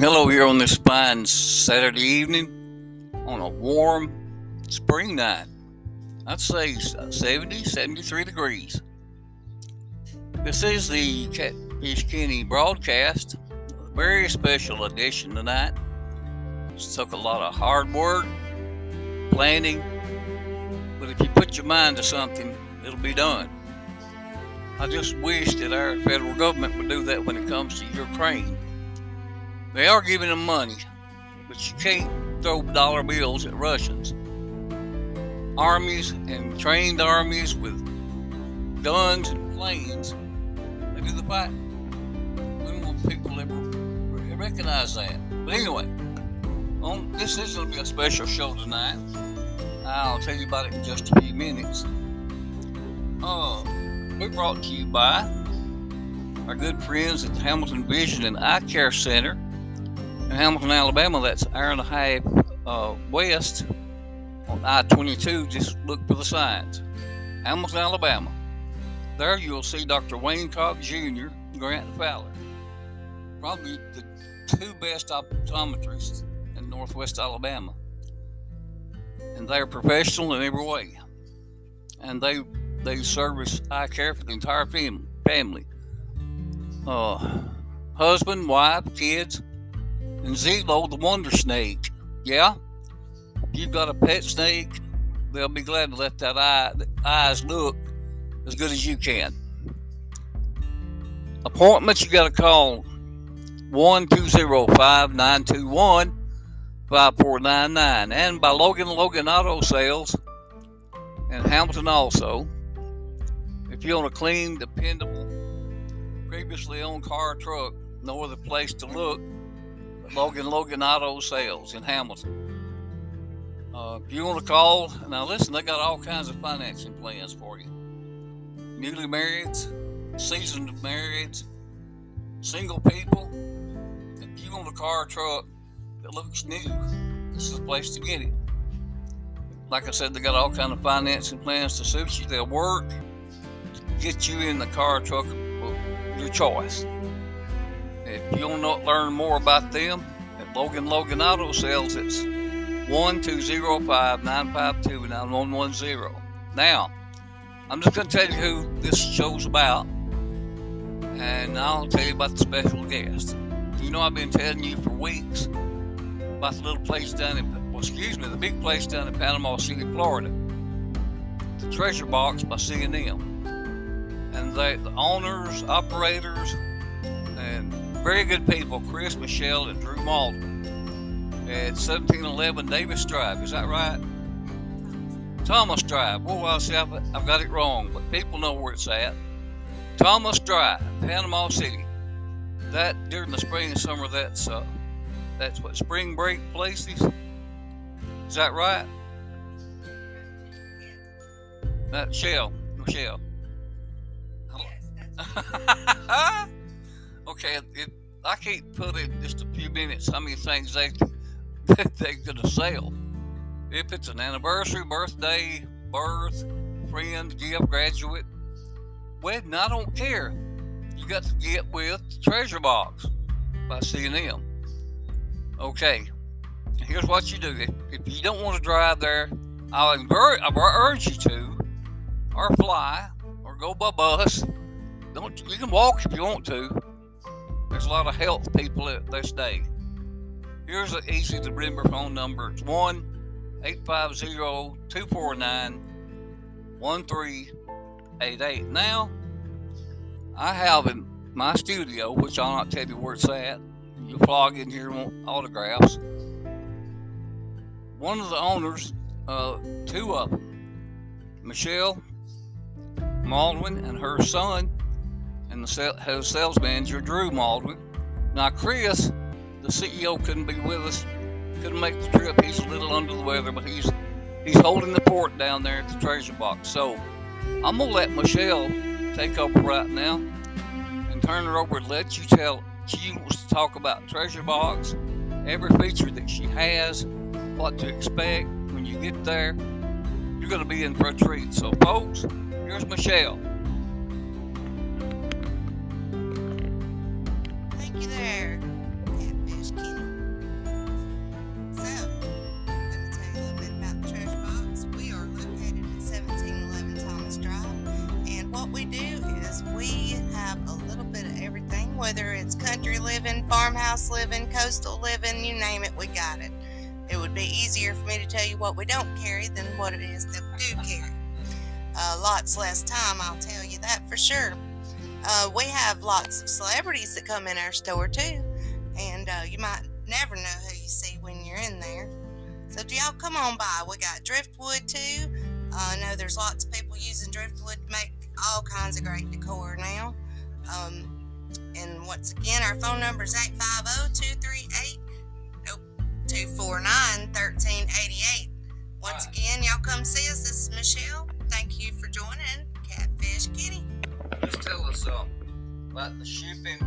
Hello, here on this fine Saturday evening on a warm spring night. I'd say uh, 70, 73 degrees. This is the Catfish Kenny broadcast, a very special edition tonight. It took a lot of hard work, planning, but if you put your mind to something, it'll be done. I just wish that our federal government would do that when it comes to Ukraine. They are giving them money, but you can't throw dollar bills at Russians. Armies and trained armies with guns and planes, they do the fighting. We don't want people to recognize that. But anyway, on, this is going to be a special show tonight. I'll tell you about it in just a few minutes. Uh, we're brought to you by our good friends at the Hamilton Vision and Eye Care Center Hamilton, Alabama. That's hour and a half uh, west on I-22. Just look for the signs. Hamilton, Alabama. There you'll see Dr. Wayne Cox Jr., Grant Fowler. Probably the two best optometrists in Northwest Alabama. And they're professional in every way. And they they service eye care for the entire family. Uh, husband, wife, kids, and Zelo, the wonder snake. Yeah? If you've got a pet snake, they'll be glad to let that eye, eyes look as good as you can. Appointments, you got to call 1 921 5499 and by Logan Logan Auto Sales and Hamilton also. If you want a clean, dependable, previously owned car or truck, no other place to look Logan Logan Auto Sales in Hamilton. Uh, if you want to call, now listen, they got all kinds of financing plans for you. Newly married, seasoned marrieds, single people. If you want a car or truck that looks new, this is the place to get it. Like I said, they got all kind of financing plans to suit you. They'll work get you in the car or truck of your choice. If you want to learn more about them, at Logan Logan Auto Sales, it's 1205 952 9110. Now, I'm just going to tell you who this show's about, and I'll tell you about the special guest. You know, I've been telling you for weeks about the little place down in, well, excuse me, the big place down in Panama City, Florida, the Treasure Box by C&M. And they, the owners, operators, and very good people, Chris, Michelle, and Drew Malden at 1711 Davis Drive. Is that right? Thomas Drive. Oh, well, see, I've, I've got it wrong, but people know where it's at. Thomas Drive, Panama City. That during the spring and summer, that's uh, that's what spring break places. Is that right? That Michelle, Michelle. Yes, okay, I can't put in just a few minutes how many things they they're gonna sell. If it's an anniversary, birthday, birth, friend, gift, graduate, wedding, I don't care. You got to get with the Treasure Box by C&M. Okay, here's what you do. If, if you don't want to drive there, I'll I urge you to, or fly, or go by bus. Don't you can walk if you want to. There's a lot of health people at this day. Here's an easy to remember phone number. It's 1 850 249 1388. Now, I have in my studio, which I'll not tell you where it's at. You log in here and autographs. One of the owners, uh, two of them, Michelle Maldwin and her son, and the uh, sales manager, Drew Maldwin. Now, Chris, the CEO, couldn't be with us, couldn't make the trip. He's a little under the weather, but he's he's holding the port down there at the treasure box. So I'm gonna let Michelle take over right now and turn her over let you tell. She wants to talk about treasure box, every feature that she has, what to expect when you get there. You're gonna be in for a treat. So, folks, here's Michelle. Living, you name it, we got it. It would be easier for me to tell you what we don't carry than what it is that we do carry. Uh, lots less time, I'll tell you that for sure. Uh, we have lots of celebrities that come in our store too, and uh, you might never know who you see when you're in there. So, do y'all come on by? We got driftwood too. Uh, I know there's lots of people using driftwood to make all kinds of great decor now. Um, and once again, our phone number is 850 238 249 1388. Once again, y'all come see us. This is Michelle. Thank you for joining Catfish Kitty. Just tell us um, about the shipping,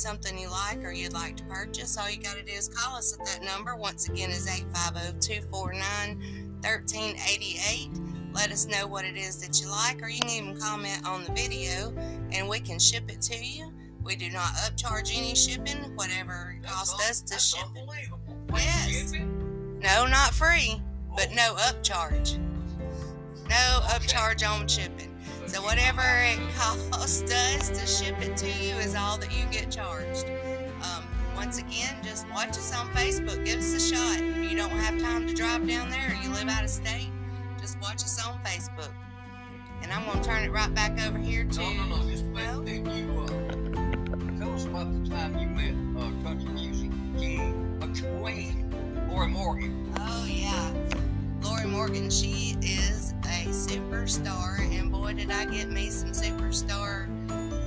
something you like or you'd like to purchase, all you got to do is call us at that number. Once again, is 850 249 1388. Let us know what it is that you like, or you can even comment on the video and we can ship it to you. We do not upcharge any shipping, whatever it costs us to ship it. Yes. No, not free, but no upcharge. No upcharge on shipping. So whatever it costs us to ship it to you is all that you get charged. Um, once again, just watch us on Facebook. Give us a shot. If you don't have time to drive down there or you live out of state, just watch us on Facebook. And I'm going to turn it right back over here to. No, no, no. Just wait. Well, you uh, tell us about the time you met uh, country music king, a queen, Lorrie Morgan? Oh, yeah. Lorrie Morgan, she is a superstar, and boy, did I get me some superstar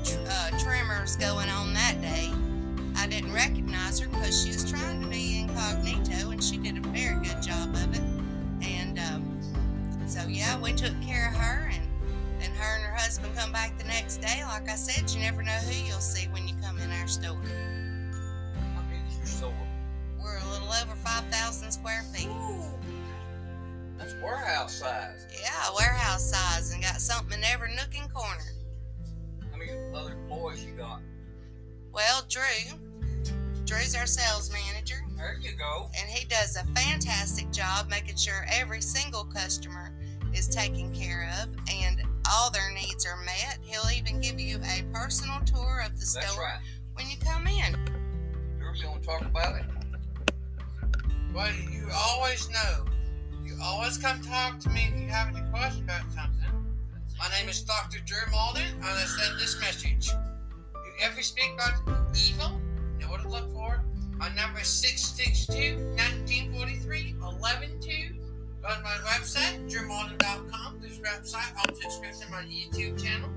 tr- uh, trimmers going on that day. I didn't recognize her because she was trying to be incognito, and she did a very good job of it. And um, so, yeah, we took care of her, and then her and her husband come back the next day. Like I said, you never know who you'll see when you come in our store. How big is your store? We're a little over 5,000 square feet. That's warehouse size. Yeah, warehouse size, and got something in every nook and corner. How many other employees you got? Well, Drew, Drew's our sales manager, There you go. and he does a fantastic job making sure every single customer is taken care of and all their needs are met. He'll even give you a personal tour of the That's store right. when you come in. Drew, you want to talk about it? Well, you always know. You always come talk to me if you have any questions about something. My name is Dr. Drew Malden, and I send this message. If you ever speak about evil, You know what to look for. My number is 662-1943-112. Go to my website, drewmalden.com. This website also subscribe to my YouTube channel.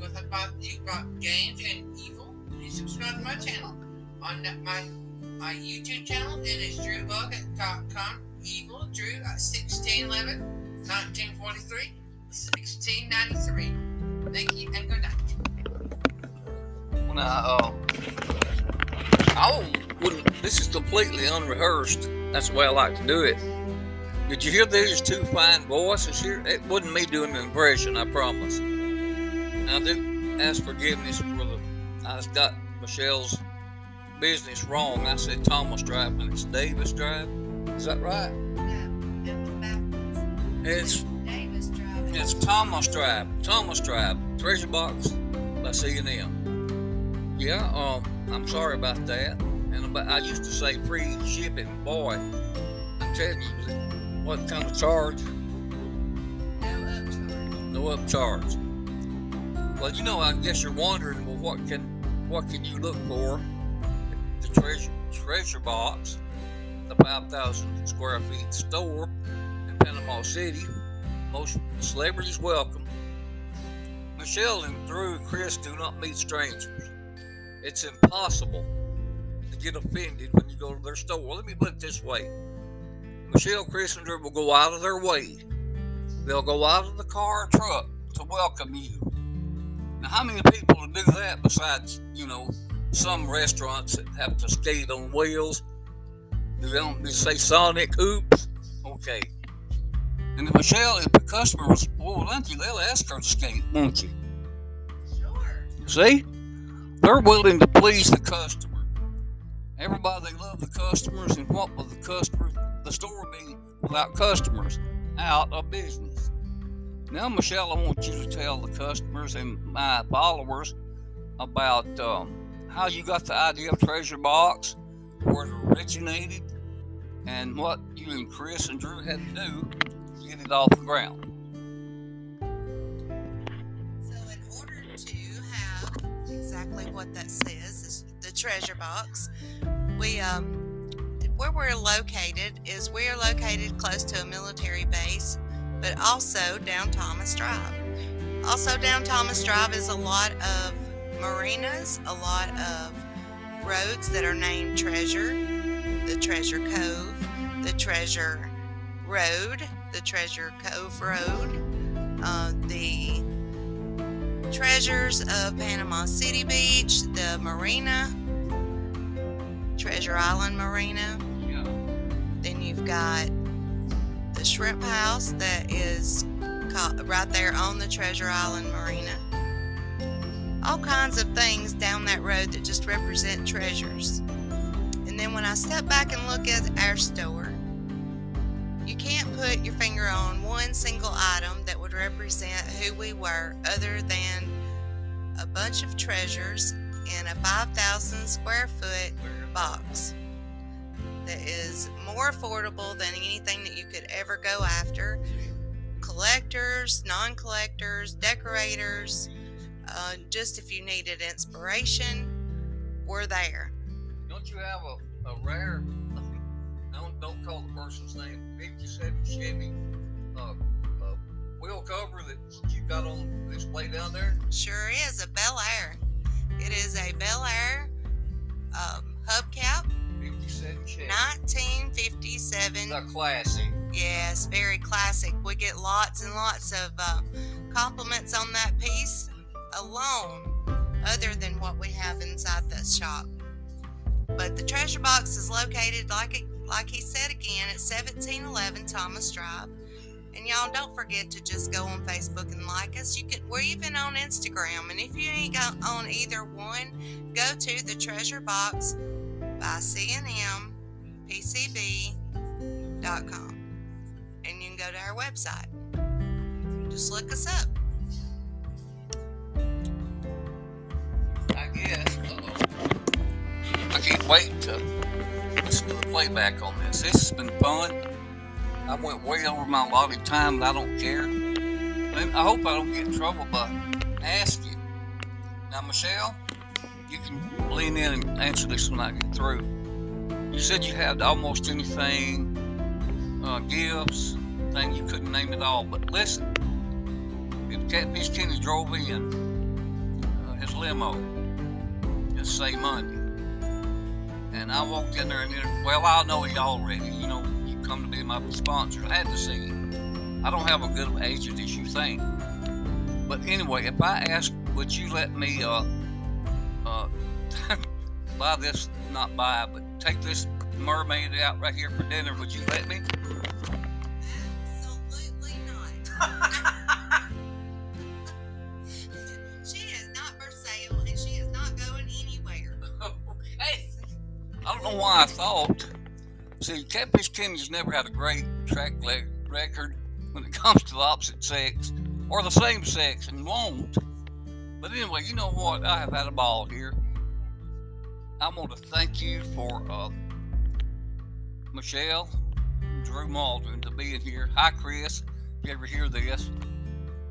Go talk about, about games and evil. Please subscribe to my channel. On my my YouTube channel. It is drewbug.com. Evil Drew at 1611 1943 1693. Thank you and good night. When I, uh, I wouldn't, this is completely unrehearsed. That's the way I like to do it. Did you hear these two fine voices here? It wasn't me doing an impression, I promise. I do ask forgiveness for the, I got Michelle's business wrong. I said Thomas Drive when it's Davis Drive. Is that right? No. It's Davis Drive. It's Thomas Drive. Thomas Drive. Treasure box by C&M. Yeah, um, I'm sorry about that. And about, I used to say free shipping. Boy, I'm telling you, what kind of charge? No upcharge. No upcharge. Well, you know, I guess you're wondering, well, what can what can you look for? The treasure treasure box, the 5,000 square feet store in Panama City. Most celebrities welcome. Michelle and Drew and Chris do not meet strangers. It's impossible to get offended when you go to their store. Let me put it this way Michelle, Chris, and Drew will go out of their way. They'll go out of the car or truck to welcome you. Now, how many people do that besides, you know, some restaurants that have to skate on wheels? Do they don't they say Sonic Oops? Okay. And if Michelle, if the customer was aren't you, they'll ask her to skate, won't you? Sure. See? They're willing to please the customer. Everybody they love the customers, and what would the customer the store be without customers? Out of business. Now, Michelle, I want you to tell the customers and my followers about um, how you got the idea of Treasure Box, where it originated, and what you and Chris and Drew had to do to get it off the ground. So, in order to have exactly what that says, is the treasure box, we um, where we're located is we are located close to a military base, but also down Thomas Drive. Also, down Thomas Drive is a lot of marinas, a lot of roads that are named Treasure, the Treasure Cove, the Treasure Road, the Treasure Cove Road, uh, the Treasures of Panama City Beach, the Marina, Treasure Island Marina. Yeah. Then you've got the Shrimp House that is right there on the Treasure Island Marina. All kinds of things down that road that just represent treasures. Then when I step back and look at our store, you can't put your finger on one single item that would represent who we were other than a bunch of treasures in a 5,000 square foot box that is more affordable than anything that you could ever go after. Collectors, non collectors, decorators, uh, just if you needed inspiration, we're there. Don't you have a, a rare, don't, don't call the person's name, 57 Chevy uh, uh, wheel cover that you got on display down there? Sure is a Bel Air. It is a Bel Air um, hubcap, 57 Chevy. 1957. The classic. Yes, very classic. We get lots and lots of uh, compliments on that piece alone, other than what we have inside the shop. But the treasure box is located, like like he said again, at 1711 Thomas Drive. And y'all don't forget to just go on Facebook and like us. You can we're even on Instagram. And if you ain't got on either one, go to the treasure box by cnmpcb.com. And you can go to our website. Just look us up. Wait to listen to the playback on this. This has been fun. I went way over my allotted time, I don't care. I hope I don't get in trouble by asking. Now, Michelle, you can lean in and answer this when I get through. You said you had almost anything, uh, gifts, thing you couldn't name it all. But listen, if Catfish Kenny drove in uh, his limo, just say Monday. And I walked in there and, it, well, I know you already. You know, you come to be my sponsor. I had to see you. I don't have a good agent as you think. But anyway, if I ask, would you let me uh, uh, buy this, not buy, but take this mermaid out right here for dinner? Would you let me? Why I thought. See, Catfish Kenny's never had a great track record when it comes to the opposite sex or the same sex and won't. But anyway, you know what? I have had a ball here. I want to thank you for uh, Michelle, Drew Malden, to being here. Hi, Chris. If you ever hear this,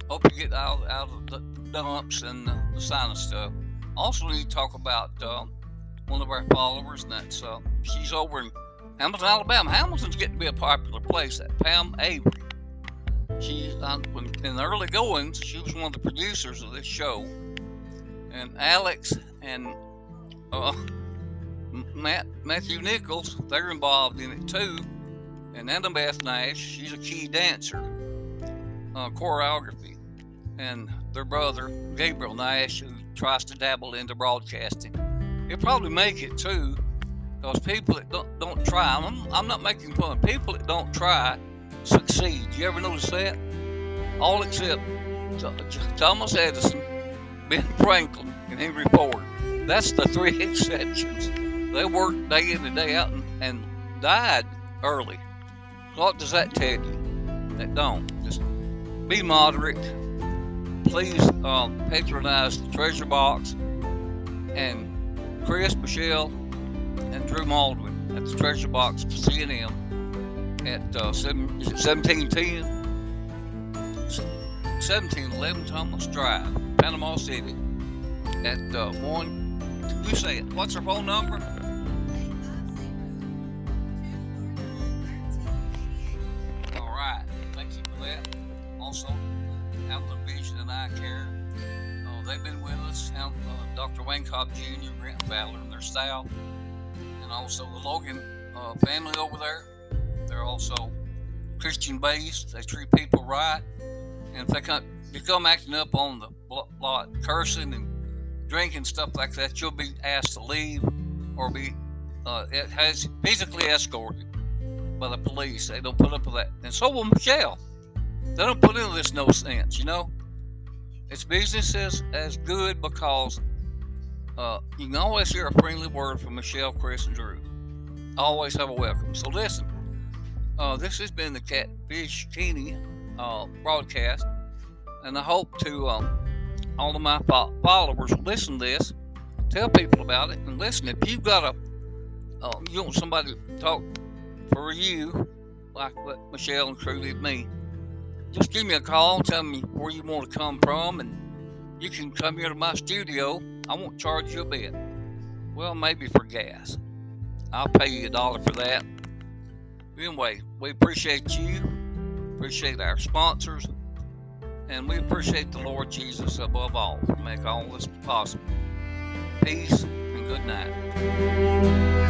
hope you get out, out of the dumps and the, the sinus stuff. Also, need to talk about uh, one of our followers, and that's uh, she's over in Hamilton, Alabama. Hamilton's getting to be a popular place. That Pam Avery. She's uh, in the early goings, she was one of the producers of this show, and Alex and uh, Matt Matthew Nichols, they're involved in it too. And Annabeth Nash, she's a key dancer, uh, choreography, and their brother Gabriel Nash, who tries to dabble into broadcasting. He'll probably make it too, because people that don't, don't try, I'm, I'm not making fun. People that don't try succeed. You ever notice that? All except Thomas Edison, Ben Franklin, and Henry Ford. That's the three exceptions. They worked day in and day out and, and died early. What does that tell you? That don't. Just be moderate. Please um, patronize the treasure box and Chris, Michelle, and Drew Maldwin at the treasure box for CNM at uh, seven, 1710? 1711 Thomas Drive, Panama City. At uh, one, you say it. What's her phone number? Dr. Wayne Cobb Jr., Grant Fowler, and their staff. And also the Logan uh, family over there. They're also Christian based. They treat people right. And if they come, become acting up on the lot, cursing and drinking stuff like that, you'll be asked to leave or be uh, it has physically escorted by the police. They don't put up with that, and so will Michelle. They don't put into this no sense, you know. It's business as good because uh, you can always hear a friendly word from Michelle, Chris, and Drew. Always have a welcome. So listen, uh, this has been the Catfish Kenny uh, broadcast, and I hope to um, all of my followers listen to this, tell people about it, and listen. If you've got a um, you want somebody to talk for you, like what Michelle and Drew did me, just give me a call, tell me where you want to come from, and you can come here to my studio. I won't charge you a bit. Well, maybe for gas. I'll pay you a dollar for that. Anyway, we appreciate you, appreciate our sponsors, and we appreciate the Lord Jesus above all for make all this possible. Peace and good night.